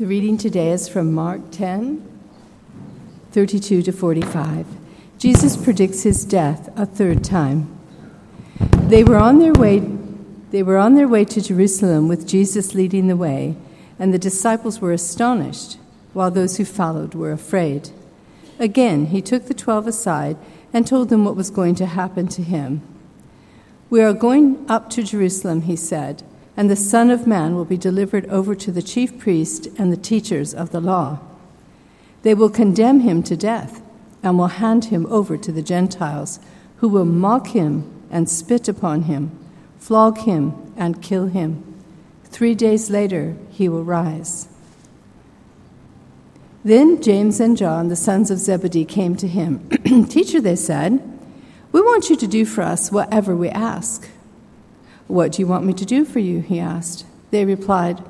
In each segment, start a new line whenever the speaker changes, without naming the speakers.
The reading today is from Mark 10, 32 to 45. Jesus predicts his death a third time. They were on their way they were on their way to Jerusalem with Jesus leading the way, and the disciples were astonished, while those who followed were afraid. Again, he took the twelve aside and told them what was going to happen to him. We are going up to Jerusalem, he said, and the Son of Man will be delivered over to the chief priests and the teachers of the law. They will condemn him to death and will hand him over to the Gentiles, who will mock him and spit upon him flog him, and kill him. Three days later, he will rise. Then James and John, the sons of Zebedee, came to him. Teacher, they said, we want you to do for us whatever we ask. What do you want me to do for you? He asked. They replied,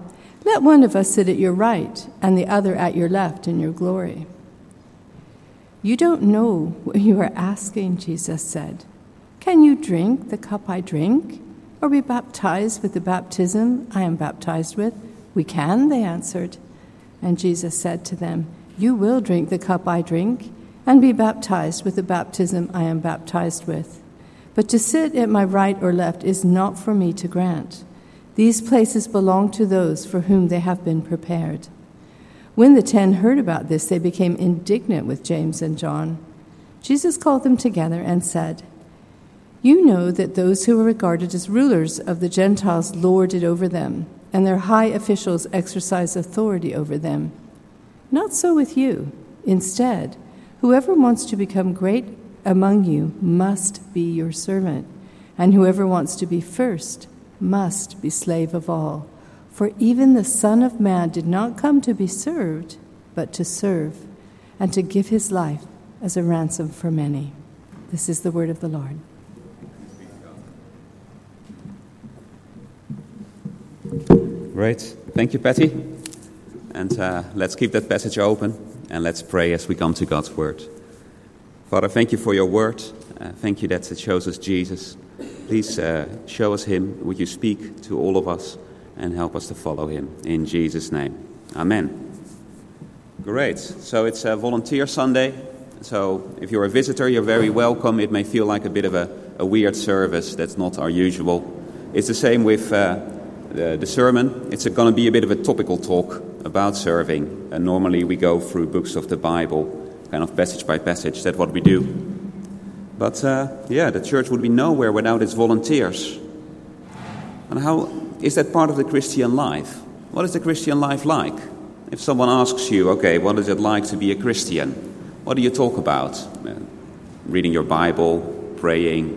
Let one of us sit at your right and the other at your left in your glory. You don't know what you are asking, Jesus said. Can you drink the cup I drink? or be baptized with the baptism I am baptized with? We can, they answered. And Jesus said to them, You will drink the cup I drink, and be baptized with the baptism I am baptized with. But to sit at my right or left is not for me to grant. These places belong to those for whom they have been prepared. When the ten heard about this, they became indignant with James and John. Jesus called them together and said, you know that those who are regarded as rulers of the Gentiles lord it over them, and their high officials exercise authority over them. Not so with you. Instead, whoever wants to become great among you must be your servant, and whoever wants to be first must be slave of all. For even the Son of Man did not come to be served, but to serve, and to give his life as a ransom for many. This is the word of the Lord.
Great. Thank you, Patty. And uh, let's keep that passage open and let's pray as we come to God's word. Father, thank you for your word. Uh, thank you that it shows us Jesus. Please uh, show us him. Would you speak to all of us and help us to follow him? In Jesus' name. Amen. Great. So it's a volunteer Sunday. So if you're a visitor, you're very welcome. It may feel like a bit of a, a weird service. That's not our usual. It's the same with uh, the, the sermon, it's going to be a bit of a topical talk about serving. And normally we go through books of the Bible, kind of passage by passage. That's what we do. But uh, yeah, the church would be nowhere without its volunteers. And how is that part of the Christian life? What is the Christian life like? If someone asks you, okay, what is it like to be a Christian? What do you talk about? Uh, reading your Bible, praying,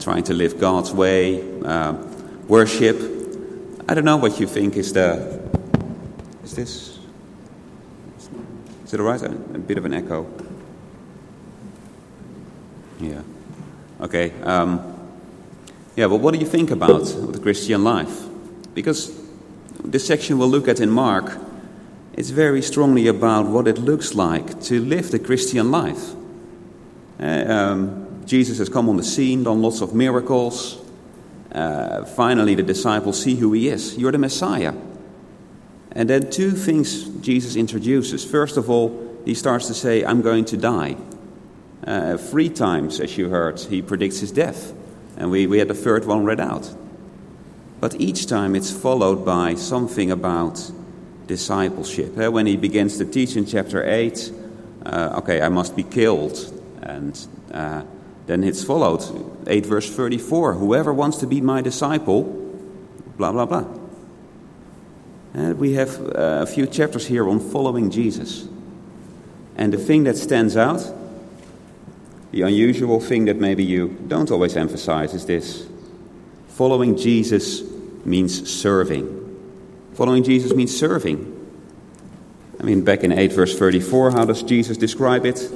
trying to live God's way, uh, worship, I don't know what you think is the. Is this. Is it alright? A, a bit of an echo. Yeah. Okay. Um, yeah, but what do you think about the Christian life? Because this section we'll look at in Mark, it's very strongly about what it looks like to live the Christian life. Uh, um, Jesus has come on the scene, done lots of miracles, uh, finally, the disciples see who he is. You're the Messiah. And then two things Jesus introduces. First of all, he starts to say, I'm going to die. Uh, three times, as you heard, he predicts his death. And we, we had the third one read out. But each time it's followed by something about discipleship. Uh, when he begins to teach in chapter 8, uh, okay, I must be killed. And uh, then it's followed, 8 verse 34 Whoever wants to be my disciple, blah, blah, blah. And we have uh, a few chapters here on following Jesus. And the thing that stands out, the unusual thing that maybe you don't always emphasize, is this following Jesus means serving. Following Jesus means serving. I mean, back in 8 verse 34, how does Jesus describe it?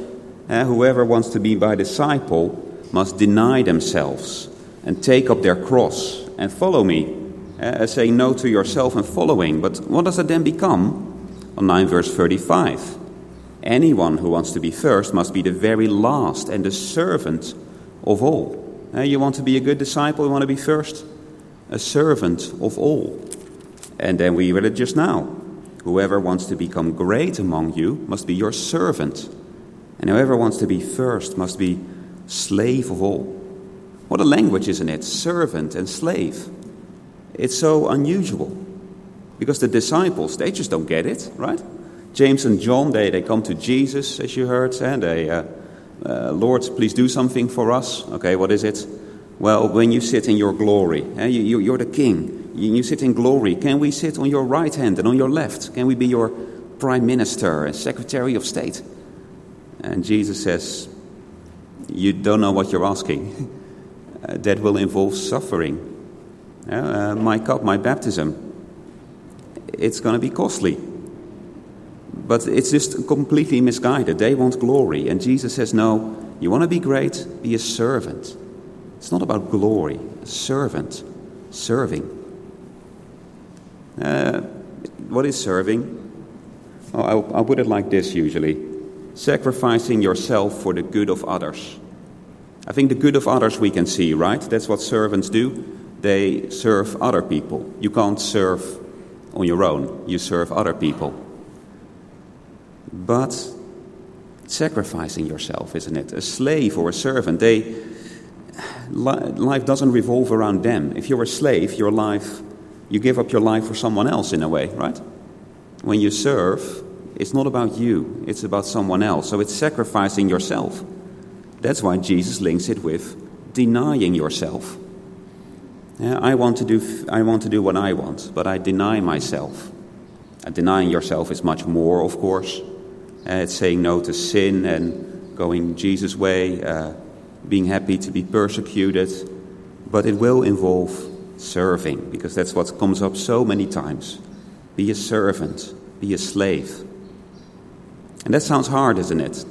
Uh, whoever wants to be my disciple must deny themselves and take up their cross and follow me. Uh, saying no to yourself and following. But what does it then become? On 9 verse 35. Anyone who wants to be first must be the very last and the servant of all. Uh, you want to be a good disciple, you want to be first? A servant of all. And then we read it just now. Whoever wants to become great among you must be your servant, and whoever wants to be first must be slave of all. What a language, isn't it? Servant and slave. It's so unusual because the disciples, they just don't get it, right? James and John, they, they come to Jesus, as you heard, and they, uh, uh, Lord, please do something for us. Okay, what is it? Well, when you sit in your glory, eh, you, you, are the king, you, you sit in glory. Can we sit on your right hand and on your left? Can we be your prime minister and secretary of state? And Jesus says, You don't know what you're asking. that will involve suffering. Uh, my cup, my baptism, it's going to be costly. But it's just completely misguided. They want glory. And Jesus says, No, you want to be great? Be a servant. It's not about glory, a servant, serving. Uh, what is serving? Oh, I'll, I'll put it like this usually sacrificing yourself for the good of others. I think the good of others we can see, right? That's what servants do. They serve other people. You can't serve on your own, you serve other people. But sacrificing yourself, isn't it? A slave or a servant, they, life doesn't revolve around them. If you're a slave, your life, you give up your life for someone else in a way, right? When you serve, it's not about you, it's about someone else. So it's sacrificing yourself. That's why Jesus links it with denying yourself. Yeah, I, want to do, I want to do what I want, but I deny myself. Uh, denying yourself is much more, of course. Uh, it's saying no to sin and going Jesus' way, uh, being happy to be persecuted. But it will involve serving, because that's what comes up so many times. Be a servant, be a slave. And that sounds hard, isn't it?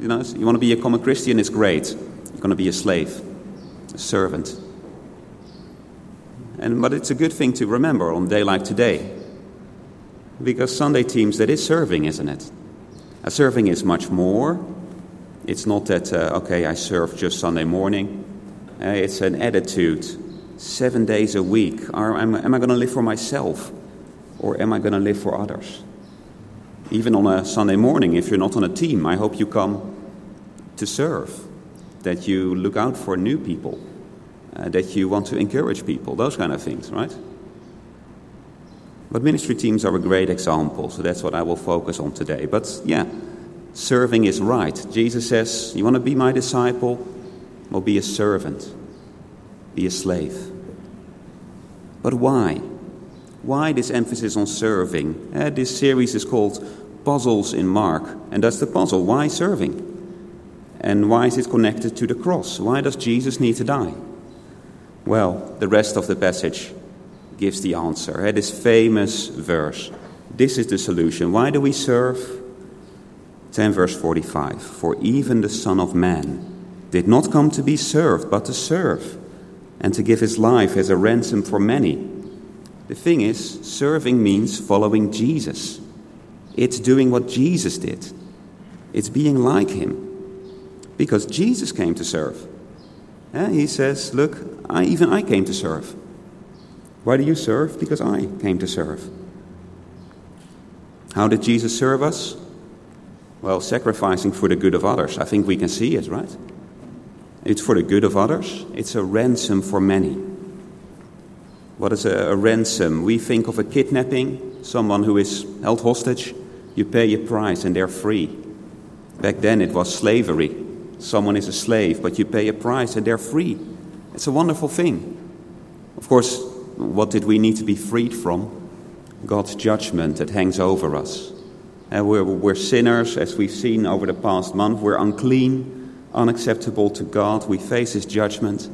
You know, you want to become a common Christian, it's great. You're going to be a slave, a servant. And, but it's a good thing to remember on a day like today. Because Sunday teams, that is serving, isn't it? A serving is much more. It's not that, uh, okay, I serve just Sunday morning. Uh, it's an attitude. Seven days a week. Are, am, am I going to live for myself? Or am I going to live for others? Even on a Sunday morning, if you're not on a team, I hope you come to serve, that you look out for new people uh, that you want to encourage people, those kind of things, right? But ministry teams are a great example, so that's what I will focus on today. But yeah, serving is right. Jesus says, You want to be my disciple? Well, be a servant, be a slave. But why? Why this emphasis on serving? Uh, this series is called Puzzles in Mark, and that's the puzzle. Why serving? And why is it connected to the cross? Why does Jesus need to die? Well, the rest of the passage gives the answer. Eh? This famous verse. This is the solution. Why do we serve? 10 verse 45. For even the Son of Man did not come to be served, but to serve, and to give his life as a ransom for many. The thing is, serving means following Jesus. It's doing what Jesus did, it's being like him. Because Jesus came to serve. And he says, Look, I, even I came to serve. Why do you serve? Because I came to serve. How did Jesus serve us? Well, sacrificing for the good of others. I think we can see it, right? It's for the good of others, it's a ransom for many. What is a, a ransom? We think of a kidnapping, someone who is held hostage. You pay a price and they're free. Back then it was slavery. Someone is a slave, but you pay a price and they're free. It's a wonderful thing. Of course, what did we need to be freed from? God's judgment that hangs over us. And we're, we're sinners, as we've seen over the past month. We're unclean, unacceptable to God. We face His judgment.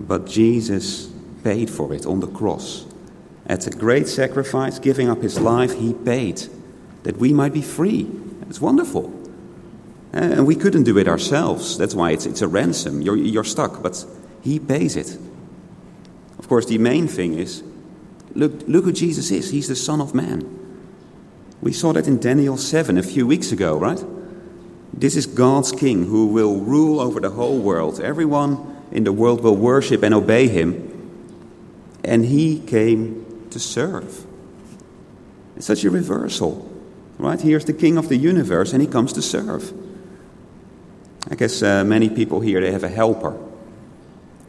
But Jesus paid for it on the cross. At a great sacrifice, giving up His life, He paid that we might be free. It's wonderful. Eh, and we couldn't do it ourselves. That's why it's, it's a ransom. You're, you're stuck, but He pays it. Of course, the main thing is look, look who Jesus is. He's the Son of Man. We saw that in Daniel 7 a few weeks ago, right? This is God's King who will rule over the whole world. Everyone in the world will worship and obey Him. And He came to serve. It's such a reversal, right? Here's the king of the universe, and he comes to serve. I guess uh, many people here they have a helper,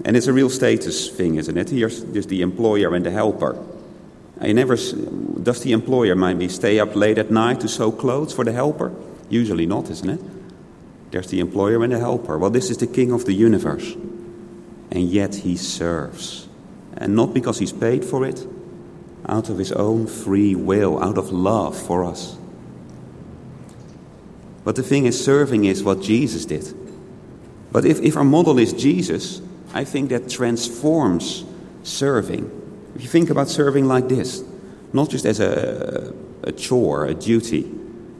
and it's a real status thing, isn't it? Here's, here's the employer and the helper. I never does the employer maybe stay up late at night to sew clothes for the helper? Usually not, isn't it? There's the employer and the helper. Well, this is the king of the universe, and yet he serves, and not because he's paid for it, out of his own free will, out of love for us. But the thing is, serving is what Jesus did. But if, if our model is Jesus, I think that transforms serving. If you think about serving like this, not just as a, a chore, a duty,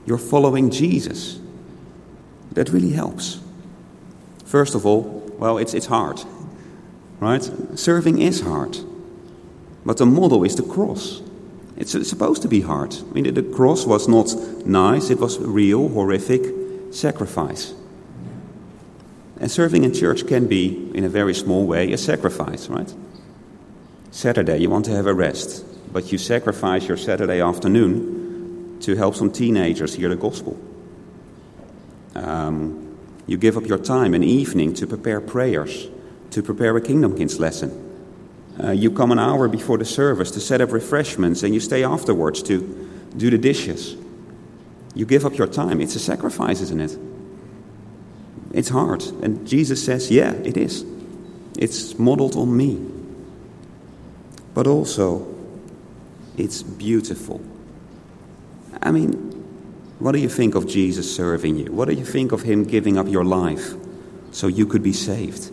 you're following Jesus. That really helps. First of all, well, it's, it's hard, right? Serving is hard. But the model is the cross. It's supposed to be hard. I mean, the cross was not nice, it was real, horrific sacrifice. And serving in church can be, in a very small way, a sacrifice, right? Saturday, you want to have a rest, but you sacrifice your Saturday afternoon to help some teenagers hear the gospel. Um, you give up your time an evening to prepare prayers, to prepare a Kingdom Kids lesson. Uh, you come an hour before the service to set up refreshments, and you stay afterwards to do the dishes. You give up your time. It's a sacrifice, isn't it? It's hard. And Jesus says, Yeah, it is. It's modeled on me. But also, it's beautiful. I mean, what do you think of Jesus serving you? What do you think of him giving up your life so you could be saved?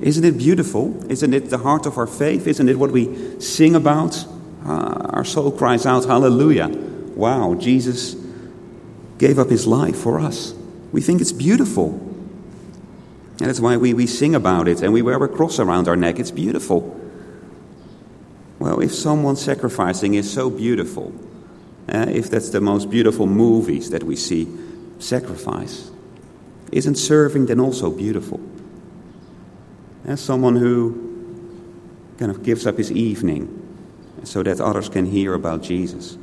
Isn't it beautiful? Isn't it the heart of our faith? Isn't it what we sing about? Uh, our soul cries out, Hallelujah. Wow, Jesus gave up his life for us. We think it's beautiful. And that's why we, we sing about it and we wear a cross around our neck. It's beautiful. Well, if someone sacrificing is so beautiful, uh, if that's the most beautiful movies that we see, sacrifice, isn't serving then also beautiful? As someone who kind of gives up his evening so that others can hear about Jesus.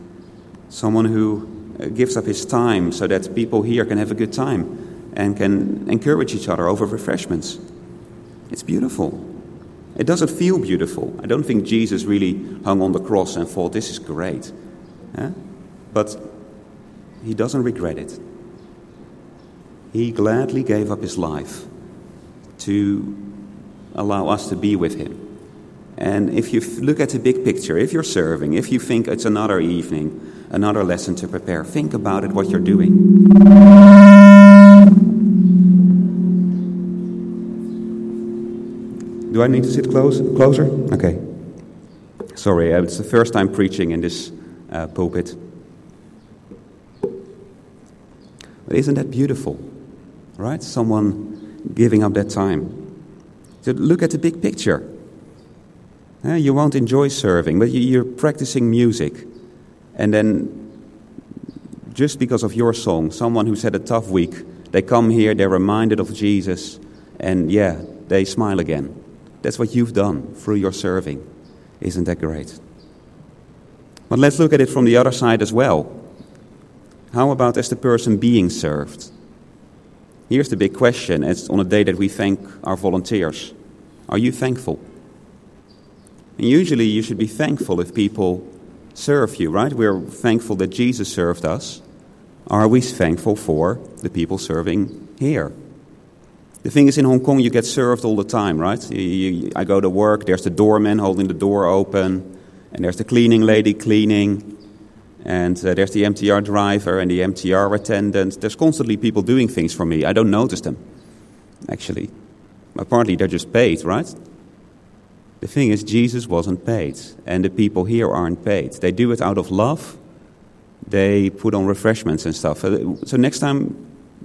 Someone who uh, gives up his time so that people here can have a good time and can encourage each other over refreshments. It's beautiful. It doesn't feel beautiful. I don't think Jesus really hung on the cross and thought, this is great. Yeah? But he doesn't regret it. He gladly gave up his life to allow us to be with Him. And if you look at the big picture, if you're serving, if you think it's another evening, another lesson to prepare, think about it, what you're doing. Do I need to sit close, closer? Okay. Sorry, uh, it's the first time preaching in this uh, pulpit. But isn't that beautiful? Right? Someone giving up that time. So look at the big picture. Uh, you won't enjoy serving, but you're practicing music. And then, just because of your song, someone who's had a tough week, they come here, they're reminded of Jesus, and yeah, they smile again. That's what you've done through your serving. Isn't that great? But let's look at it from the other side as well. How about as the person being served? Here's the big question. It's on a day that we thank our volunteers. Are you thankful? And usually you should be thankful if people serve you, right? We're thankful that Jesus served us. Are we thankful for the people serving here? The thing is, in Hong Kong, you get served all the time, right? You, you, I go to work, there's the doorman holding the door open, and there's the cleaning lady cleaning, and uh, there's the MTR driver and the MTR attendant. There's constantly people doing things for me. I don't notice them, actually. Partly they're just paid, right? The thing is, Jesus wasn't paid, and the people here aren't paid. They do it out of love. They put on refreshments and stuff. Uh, so next time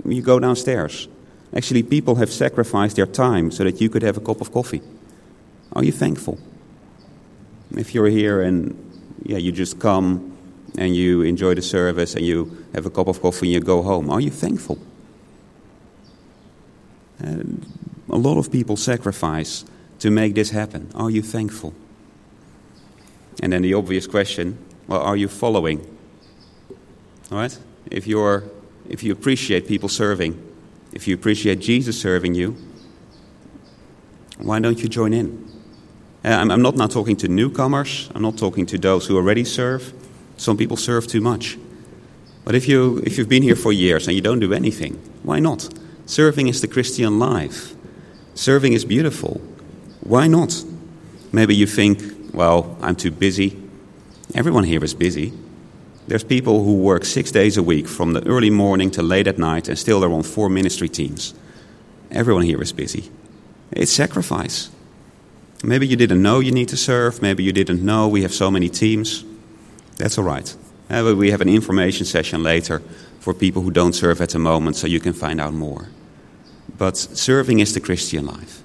you go downstairs, actually, people have sacrificed their time so that you could have a cup of coffee. Are you thankful? If you're here and yeah, you just come and you enjoy the service and you have a cup of coffee and you go home, are you thankful? And a lot of people sacrifice to make this happen. Are you thankful? And then the obvious question Well, are you following? All right? If, you're, if you appreciate people serving, if you appreciate Jesus serving you, why don't you join in? I'm, I'm not now talking to newcomers, I'm not talking to those who already serve. Some people serve too much. But if, you, if you've been here for years and you don't do anything, why not? Serving is the Christian life. Serving is beautiful. Why not? Maybe you think, well, I'm too busy. Everyone here is busy. There's people who work six days a week from the early morning to late at night and still they're on four ministry teams. Everyone here is busy. It's sacrifice. Maybe you didn't know you need to serve. Maybe you didn't know we have so many teams. That's all right. We have an information session later for people who don't serve at the moment so you can find out more. But serving is the Christian life.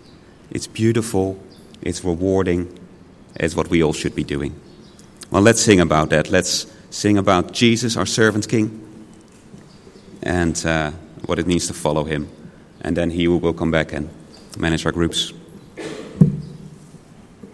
It's beautiful, it's rewarding, it's what we all should be doing. Well, let's sing about that. Let's sing about Jesus, our servant king, and uh, what it means to follow him. And then he will come back and manage our groups.